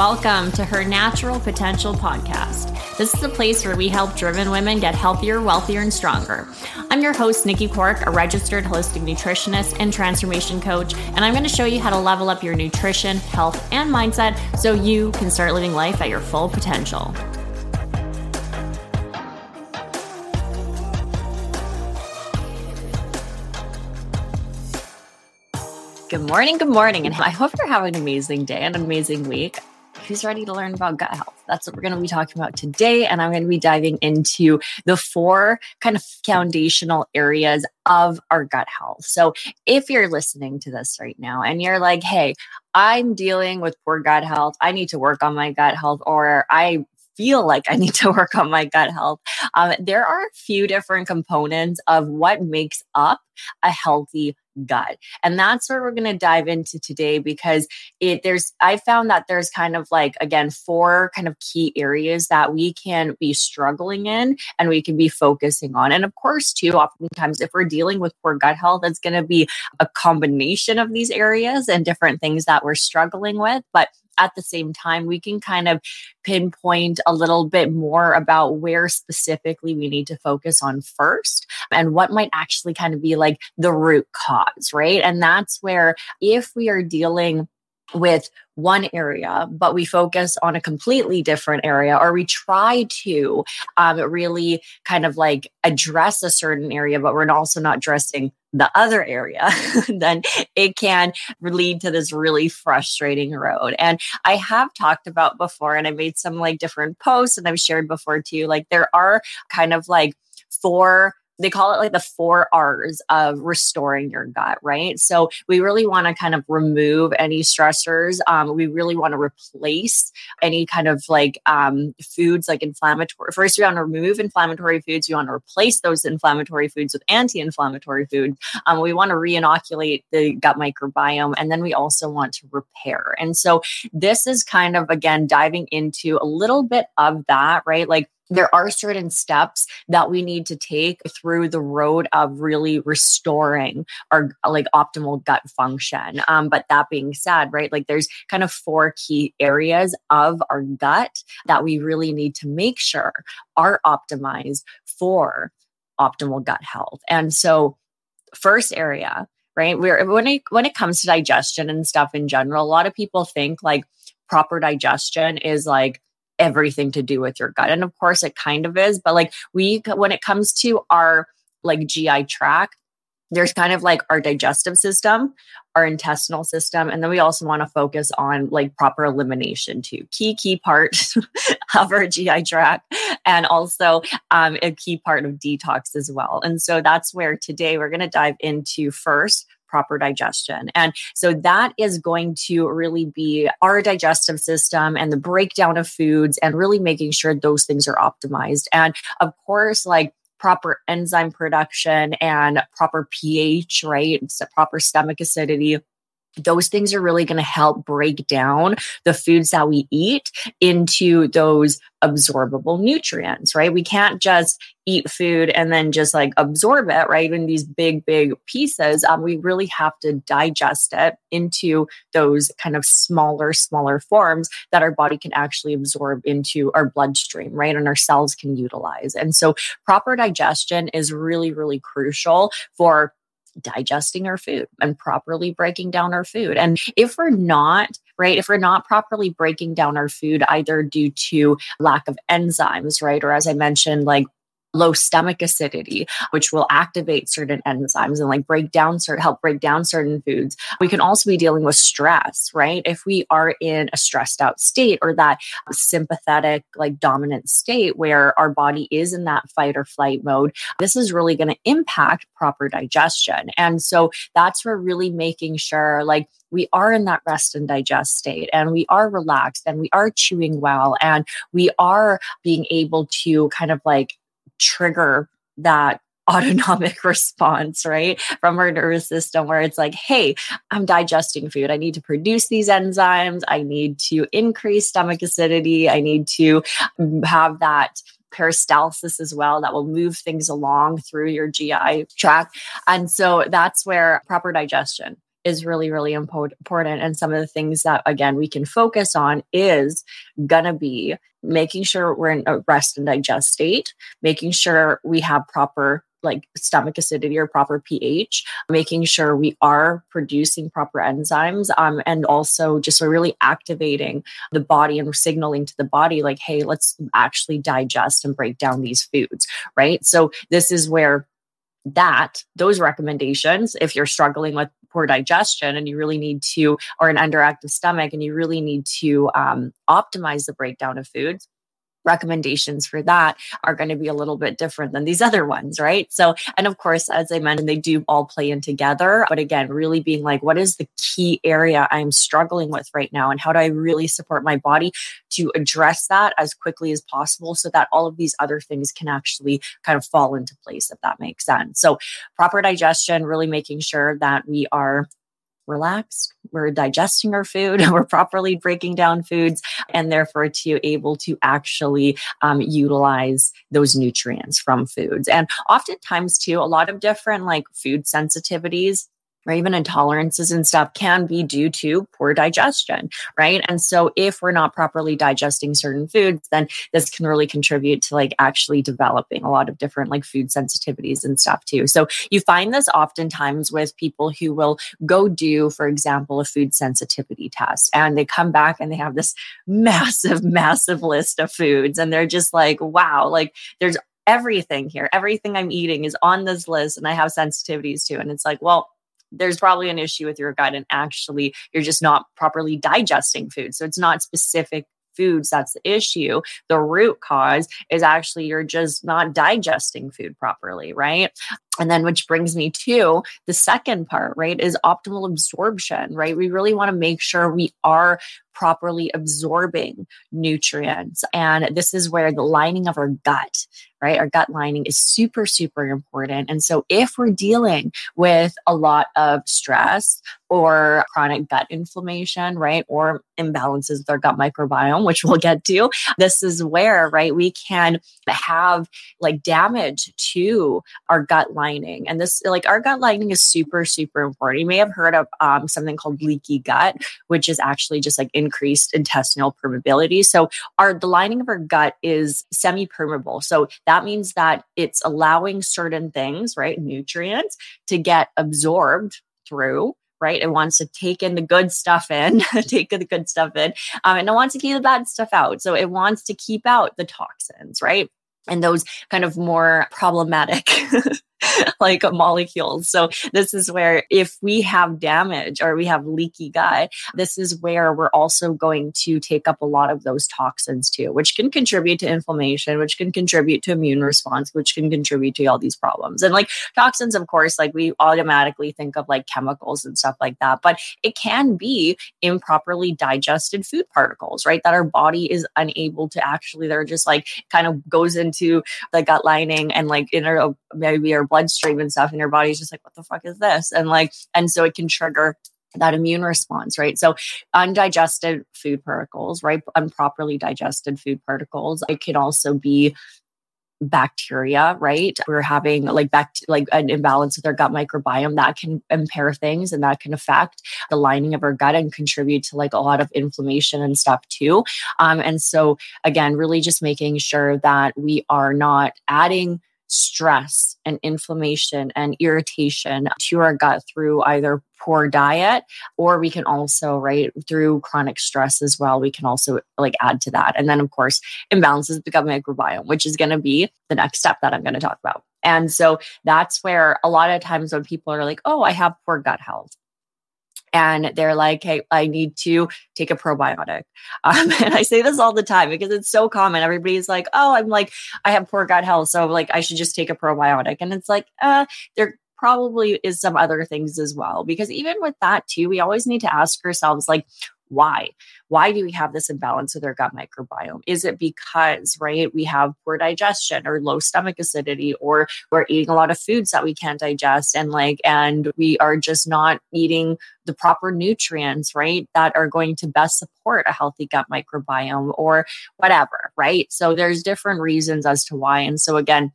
Welcome to her Natural Potential podcast. This is a place where we help driven women get healthier, wealthier, and stronger. I'm your host, Nikki Cork, a registered holistic nutritionist and transformation coach, and I'm going to show you how to level up your nutrition, health, and mindset so you can start living life at your full potential. Good morning, good morning, and I hope you're having an amazing day and an amazing week. Who's ready to learn about gut health? That's what we're going to be talking about today. And I'm going to be diving into the four kind of foundational areas of our gut health. So if you're listening to this right now and you're like, hey, I'm dealing with poor gut health, I need to work on my gut health, or I feel like I need to work on my gut health. Um, there are a few different components of what makes up a healthy gut. And that's where we're going to dive into today because it there's I found that there's kind of like again four kind of key areas that we can be struggling in and we can be focusing on. And of course, too, oftentimes if we're dealing with poor gut health, it's going to be a combination of these areas and different things that we're struggling with. But at the same time, we can kind of pinpoint a little bit more about where specifically we need to focus on first and what might actually kind of be like the root cause, right? And that's where if we are dealing with one area, but we focus on a completely different area, or we try to um, really kind of like address a certain area, but we're also not addressing the other area, then it can lead to this really frustrating road. And I have talked about before, and I made some like different posts and I've shared before too, like there are kind of like four they call it like the four R's of restoring your gut, right? So we really want to kind of remove any stressors. Um, we really want to replace any kind of like um, foods like inflammatory. First, we want to remove inflammatory foods. We want to replace those inflammatory foods with anti-inflammatory foods. Um, we want to re-inoculate the gut microbiome, and then we also want to repair. And so this is kind of again diving into a little bit of that, right? Like there are certain steps that we need to take through the road of really restoring our like optimal gut function. Um, but that being said, right, like there's kind of four key areas of our gut that we really need to make sure are optimized for optimal gut health. And so, first area, right, where when it when it comes to digestion and stuff in general, a lot of people think like proper digestion is like everything to do with your gut. And of course it kind of is, but like we when it comes to our like GI tract, there's kind of like our digestive system, our intestinal system, and then we also want to focus on like proper elimination too. Key, key part of our GI tract, and also um, a key part of detox as well. And so that's where today we're going to dive into first proper digestion. And so that is going to really be our digestive system and the breakdown of foods and really making sure those things are optimized. And of course, like proper enzyme production and proper pH, right? So proper stomach acidity those things are really going to help break down the foods that we eat into those absorbable nutrients, right? We can't just eat food and then just like absorb it, right? In these big, big pieces. Um, we really have to digest it into those kind of smaller, smaller forms that our body can actually absorb into our bloodstream, right? And our cells can utilize. And so proper digestion is really, really crucial for digesting our food and properly breaking down our food. And if we're not, right, if we're not properly breaking down our food, either due to lack of enzymes, right, or as I mentioned, like low stomach acidity, which will activate certain enzymes and like break down certain help break down certain foods. We can also be dealing with stress, right? If we are in a stressed out state or that sympathetic, like dominant state where our body is in that fight or flight mode, this is really going to impact proper digestion. And so that's where really making sure like we are in that rest and digest state and we are relaxed and we are chewing well and we are being able to kind of like trigger that autonomic response, right? From our nervous system, where it's like, hey, I'm digesting food. I need to produce these enzymes. I need to increase stomach acidity. I need to have that peristalsis as well that will move things along through your GI tract. And so that's where proper digestion is really, really important. And some of the things that, again, we can focus on is going to be making sure we're in a rest and digest state, making sure we have proper like stomach acidity or proper pH, making sure we are producing proper enzymes, um, and also just really activating the body and signaling to the body, like, hey, let's actually digest and break down these foods, right? So, this is where that those recommendations if you're struggling with poor digestion and you really need to or an underactive stomach and you really need to um, optimize the breakdown of foods recommendations for that are going to be a little bit different than these other ones, right? So, and of course, as I mentioned, they do all play in together. But again, really being like, what is the key area I'm struggling with right now? And how do I really support my body to address that as quickly as possible so that all of these other things can actually kind of fall into place, if that makes sense. So, proper digestion, really making sure that we are relaxed, we're digesting our food, we're properly breaking down foods, and therefore to able to actually um, utilize those nutrients from foods. And oftentimes, too, a lot of different like food sensitivities or even intolerances and stuff can be due to poor digestion, right? And so if we're not properly digesting certain foods, then this can really contribute to like actually developing a lot of different like food sensitivities and stuff too. So you find this oftentimes with people who will go do, for example, a food sensitivity test and they come back and they have this massive, massive list of foods and they're just like, wow, like there's everything here. Everything I'm eating is on this list and I have sensitivities to. And it's like, well, there's probably an issue with your gut and actually you're just not properly digesting food. So it's not specific foods that's the issue. The root cause is actually you're just not digesting food properly, right? And then, which brings me to the second part, right? Is optimal absorption, right? We really want to make sure we are properly absorbing nutrients. And this is where the lining of our gut, right? Our gut lining is super, super important. And so, if we're dealing with a lot of stress or chronic gut inflammation, right? Or imbalances with our gut microbiome, which we'll get to, this is where, right, we can have like damage to our gut lining. And this, like, our gut lining is super, super important. You may have heard of um, something called leaky gut, which is actually just like increased intestinal permeability. So, our the lining of our gut is semi permeable. So, that means that it's allowing certain things, right, nutrients to get absorbed through right? It wants to take in the good stuff in, take the good stuff in, um, and it wants to keep the bad stuff out. So it wants to keep out the toxins, right? And those kind of more problematic like molecules. So this is where if we have damage or we have leaky gut, this is where we're also going to take up a lot of those toxins too, which can contribute to inflammation, which can contribute to immune response, which can contribute to all these problems. And like toxins, of course, like we automatically think of like chemicals and stuff like that, but it can be improperly digested food particles, right? That our body is unable to actually, they're just like kind of goes into the gut lining and like in our maybe our bloodstream and stuff, and your body's just like, what the fuck is this? And like, and so it can trigger that immune response, right? So, undigested food particles, right? Improperly digested food particles. It can also be bacteria, right? We're having like bact- like an imbalance with our gut microbiome that can impair things and that can affect the lining of our gut and contribute to like a lot of inflammation and stuff too. Um, and so again, really just making sure that we are not adding stress and inflammation and irritation to our gut through either poor diet or we can also right through chronic stress as well we can also like add to that. And then of course imbalances the gut microbiome which is going to be the next step that i'm going to talk about. And so that's where a lot of times when people are like oh i have poor gut health and they're like, hey, I need to take a probiotic. Um, and I say this all the time because it's so common. Everybody's like, oh, I'm like, I have poor gut health. So, like, I should just take a probiotic. And it's like, uh, there probably is some other things as well. Because even with that, too, we always need to ask ourselves, like, why? Why do we have this imbalance with our gut microbiome? Is it because, right, we have poor digestion or low stomach acidity, or we're eating a lot of foods that we can't digest and like, and we are just not eating the proper nutrients, right, that are going to best support a healthy gut microbiome or whatever, right? So there's different reasons as to why. And so again,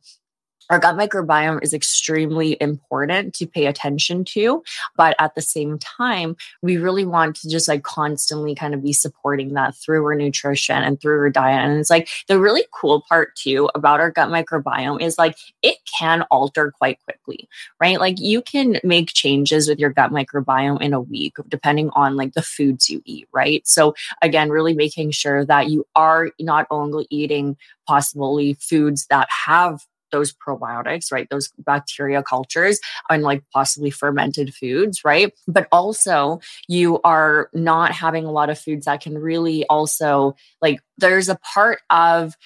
our gut microbiome is extremely important to pay attention to. But at the same time, we really want to just like constantly kind of be supporting that through our nutrition and through our diet. And it's like the really cool part too about our gut microbiome is like it can alter quite quickly, right? Like you can make changes with your gut microbiome in a week, depending on like the foods you eat, right? So again, really making sure that you are not only eating possibly foods that have those probiotics, right? Those bacteria cultures and like possibly fermented foods, right? But also you are not having a lot of foods that can really also like there's a part of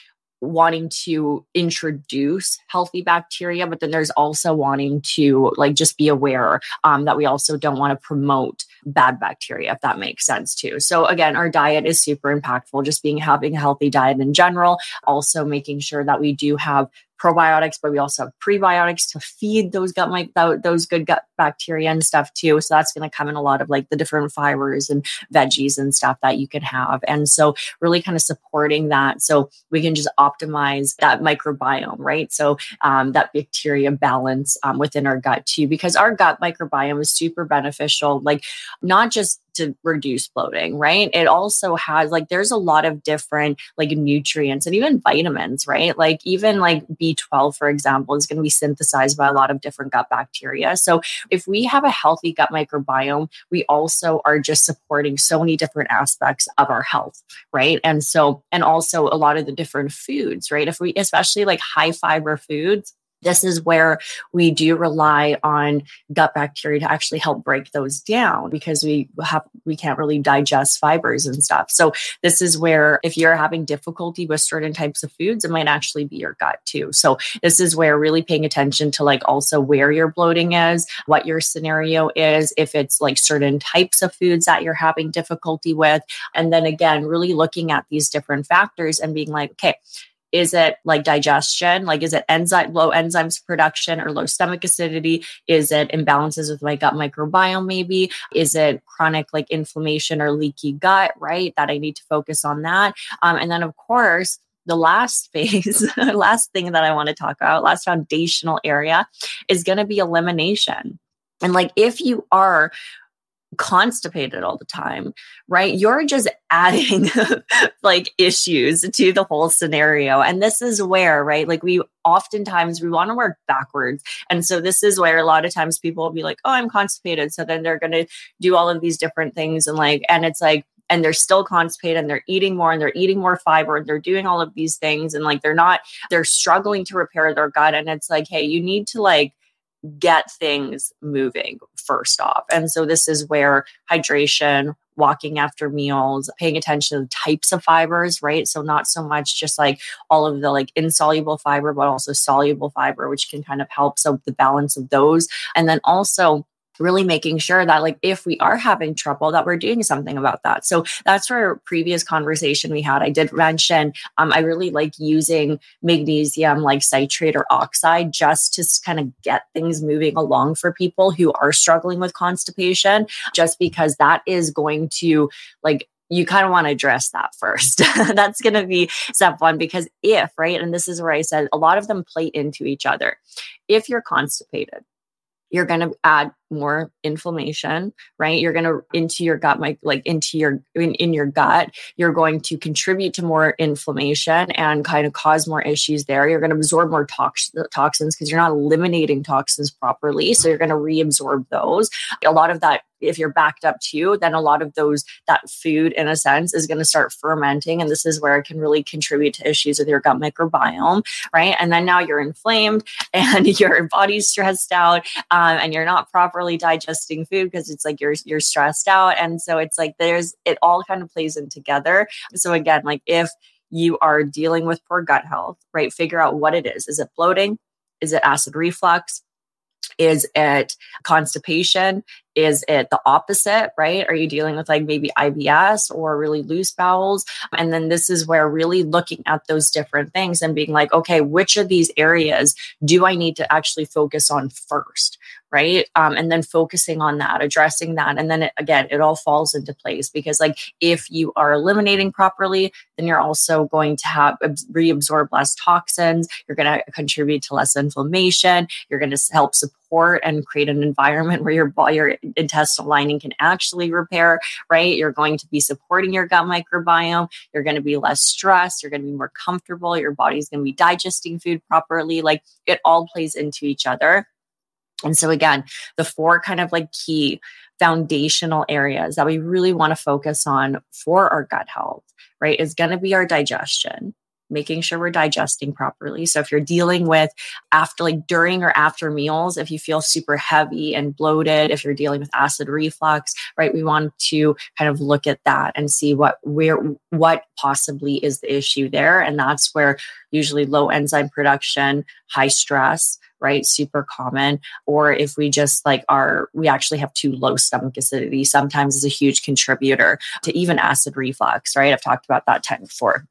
wanting to introduce healthy bacteria but then there's also wanting to like just be aware um, that we also don't want to promote bad bacteria if that makes sense too so again our diet is super impactful just being having a healthy diet in general also making sure that we do have probiotics, but we also have prebiotics to feed those gut like those good gut bacteria and stuff too. So that's going to come in a lot of like the different fibers and veggies and stuff that you can have. And so really kind of supporting that so we can just optimize that microbiome, right? So um, that bacteria balance um, within our gut too, because our gut microbiome is super beneficial, like not just to reduce bloating, right? It also has like there's a lot of different like nutrients and even vitamins, right? Like even like B12 for example is going to be synthesized by a lot of different gut bacteria. So if we have a healthy gut microbiome, we also are just supporting so many different aspects of our health, right? And so and also a lot of the different foods, right? If we especially like high fiber foods this is where we do rely on gut bacteria to actually help break those down because we have we can't really digest fibers and stuff. So this is where if you're having difficulty with certain types of foods, it might actually be your gut too. So this is where really paying attention to like also where your bloating is, what your scenario is, if it's like certain types of foods that you're having difficulty with, and then again really looking at these different factors and being like, okay, is it like digestion? Like, is it enzyme, low enzymes production or low stomach acidity? Is it imbalances with my gut microbiome, maybe? Is it chronic like inflammation or leaky gut, right? That I need to focus on that. Um, and then, of course, the last phase, last thing that I want to talk about, last foundational area is going to be elimination. And like, if you are constipated all the time, right? You're just adding like issues to the whole scenario. And this is where, right? Like we oftentimes we want to work backwards. And so this is where a lot of times people will be like, "Oh, I'm constipated." So then they're going to do all of these different things and like and it's like and they're still constipated and they're eating more and they're eating more fiber and they're doing all of these things and like they're not they're struggling to repair their gut and it's like, "Hey, you need to like get things moving first off. And so this is where hydration, walking after meals, paying attention to the types of fibers, right? So not so much just like all of the like insoluble fiber, but also soluble fiber, which can kind of help. So the balance of those. And then also really making sure that like if we are having trouble that we're doing something about that so that's for previous conversation we had i did mention um, i really like using magnesium like citrate or oxide just to kind of get things moving along for people who are struggling with constipation just because that is going to like you kind of want to address that first. That's going to be step one because if, right, and this is where I said a lot of them play into each other. If you're constipated, you're going to add more inflammation right you're going to into your gut like, like into your in, in your gut you're going to contribute to more inflammation and kind of cause more issues there you're going to absorb more tox- toxins because you're not eliminating toxins properly so you're going to reabsorb those a lot of that if you're backed up too, then a lot of those, that food in a sense is going to start fermenting. And this is where it can really contribute to issues with your gut microbiome, right? And then now you're inflamed and your body's stressed out um, and you're not properly digesting food because it's like you're, you're stressed out. And so it's like there's, it all kind of plays in together. So again, like if you are dealing with poor gut health, right? Figure out what it is. Is it bloating? Is it acid reflux? Is it constipation? Is it the opposite, right? Are you dealing with like maybe IBS or really loose bowels? And then this is where really looking at those different things and being like, okay, which of these areas do I need to actually focus on first? Right? Um, and then focusing on that, addressing that. And then it, again, it all falls into place because, like, if you are eliminating properly, then you're also going to have reabsorb less toxins. You're going to contribute to less inflammation. You're going to help support and create an environment where your your intestinal lining can actually repair, right? You're going to be supporting your gut microbiome. You're going to be less stressed. You're going to be more comfortable. Your body's going to be digesting food properly. Like it all plays into each other. And so, again, the four kind of like key foundational areas that we really want to focus on for our gut health, right, is going to be our digestion making sure we're digesting properly. So if you're dealing with after like during or after meals, if you feel super heavy and bloated, if you're dealing with acid reflux, right, we want to kind of look at that and see what where what possibly is the issue there and that's where usually low enzyme production, high stress, right? Super common. Or if we just like are, we actually have too low stomach acidity, sometimes is a huge contributor to even acid reflux, right? I've talked about that time before.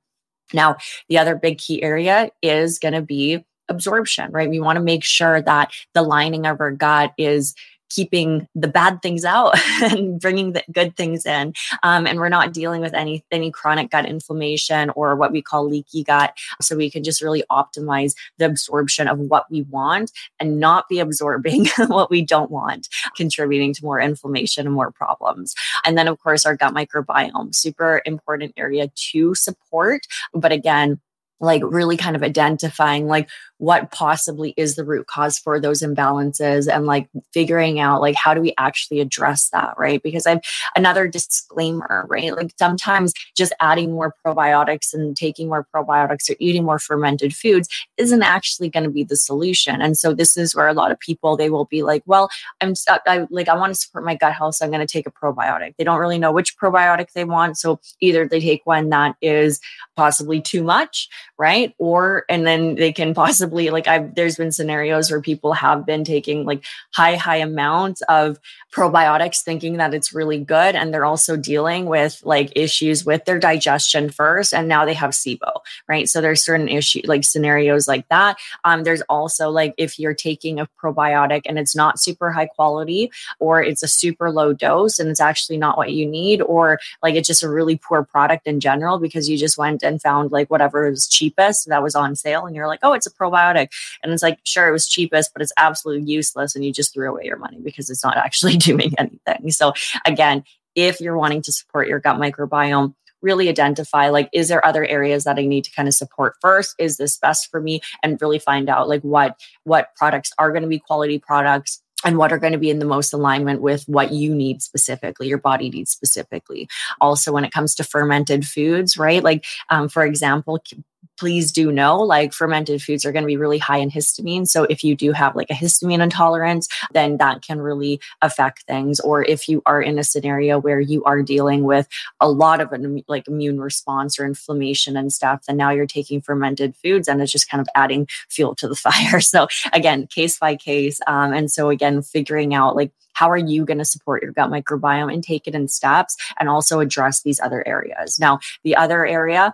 Now, the other big key area is going to be absorption, right? We want to make sure that the lining of our gut is keeping the bad things out and bringing the good things in. Um, and we're not dealing with any any chronic gut inflammation or what we call leaky gut. So we can just really optimize the absorption of what we want and not be absorbing what we don't want, contributing to more inflammation and more problems. And then of course our gut microbiome, super important area to support. But again, like really kind of identifying like what possibly is the root cause for those imbalances and like figuring out like how do we actually address that right? Because i've another disclaimer right? Like sometimes just adding more probiotics and taking more probiotics or eating more fermented foods isn't actually going to be the solution. And so this is where a lot of people they will be like well i'm I, like i want to support my gut health so i'm going to take a probiotic. They don't really know which probiotic they want so either they take one that is possibly too much right? Or and then they can possibly possibly like I've there's been scenarios where people have been taking like high high amounts of probiotics thinking that it's really good and they're also dealing with like issues with their digestion first and now they have SIBO, right? So there's certain issue like scenarios like that. Um there's also like if you're taking a probiotic and it's not super high quality or it's a super low dose and it's actually not what you need or like it's just a really poor product in general because you just went and found like whatever was cheapest that was on sale and you're like, "Oh, it's a probiotic probiotic. And it's like, sure, it was cheapest, but it's absolutely useless. And you just threw away your money because it's not actually doing anything. So, again, if you're wanting to support your gut microbiome, really identify like is there other areas that i need to kind of support first is this best for me and really find out like what what products are going to be quality products and what are going to be in the most alignment with what you need specifically, your body needs specifically. Also, when it comes to fermented foods, right? Like, um, for example, please do know like fermented foods are going to be really high in histamine. So if you do have like a histamine intolerance, then that can really affect things. Or if you are in a scenario where you are dealing with a lot of an like immune response or inflammation and stuff, then now you're taking fermented foods and it's just kind of adding fuel to the fire. So again, case by case. Um, and so again, figuring out like how are you going to support your gut microbiome and take it in steps and also address these other areas. Now, the other area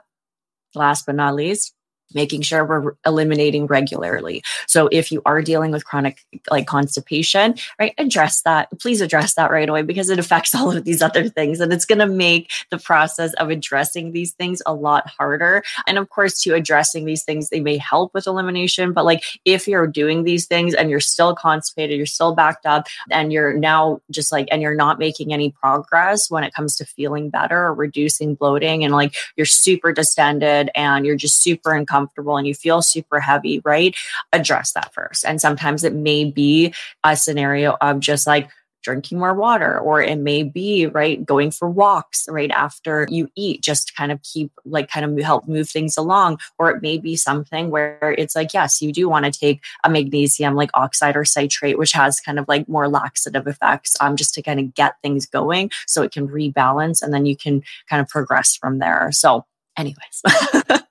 last but not least, making sure we're eliminating regularly. So if you are dealing with chronic like constipation, right, address that. Please address that right away because it affects all of these other things and it's going to make the process of addressing these things a lot harder. And of course, to addressing these things, they may help with elimination, but like if you're doing these things and you're still constipated, you're still backed up and you're now just like and you're not making any progress when it comes to feeling better or reducing bloating and like you're super distended and you're just super uncomfortable uncomfortable and you feel super heavy, right? Address that first. And sometimes it may be a scenario of just like, drinking more water or it may be right going for walks right after you eat just to kind of keep like kind of help move things along or it may be something where it's like yes you do want to take a magnesium like oxide or citrate which has kind of like more laxative effects um just to kind of get things going so it can rebalance and then you can kind of progress from there so anyways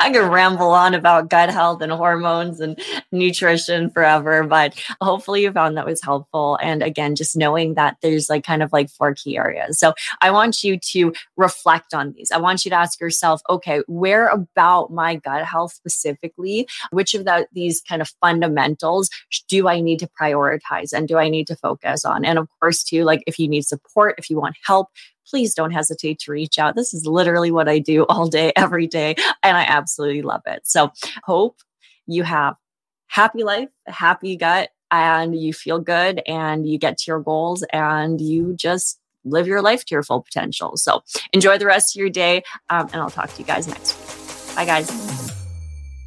I could ramble on about gut health and hormones and nutrition forever, but hopefully you found that was helpful. And again, just knowing that there's like kind of like four key areas. So I want you to reflect on these. I want you to ask yourself, okay, where about my gut health specifically, which of the, these kind of fundamentals do I need to prioritize and do I need to focus on? And of course, too, like if you need support, if you want help, please don't hesitate to reach out. This is literally what I do all day, every day, and I absolutely love it. So, hope you have happy life, happy gut, and you feel good and you get to your goals and you just live your life to your full potential. So, enjoy the rest of your day, um, and I'll talk to you guys next week. Bye, guys.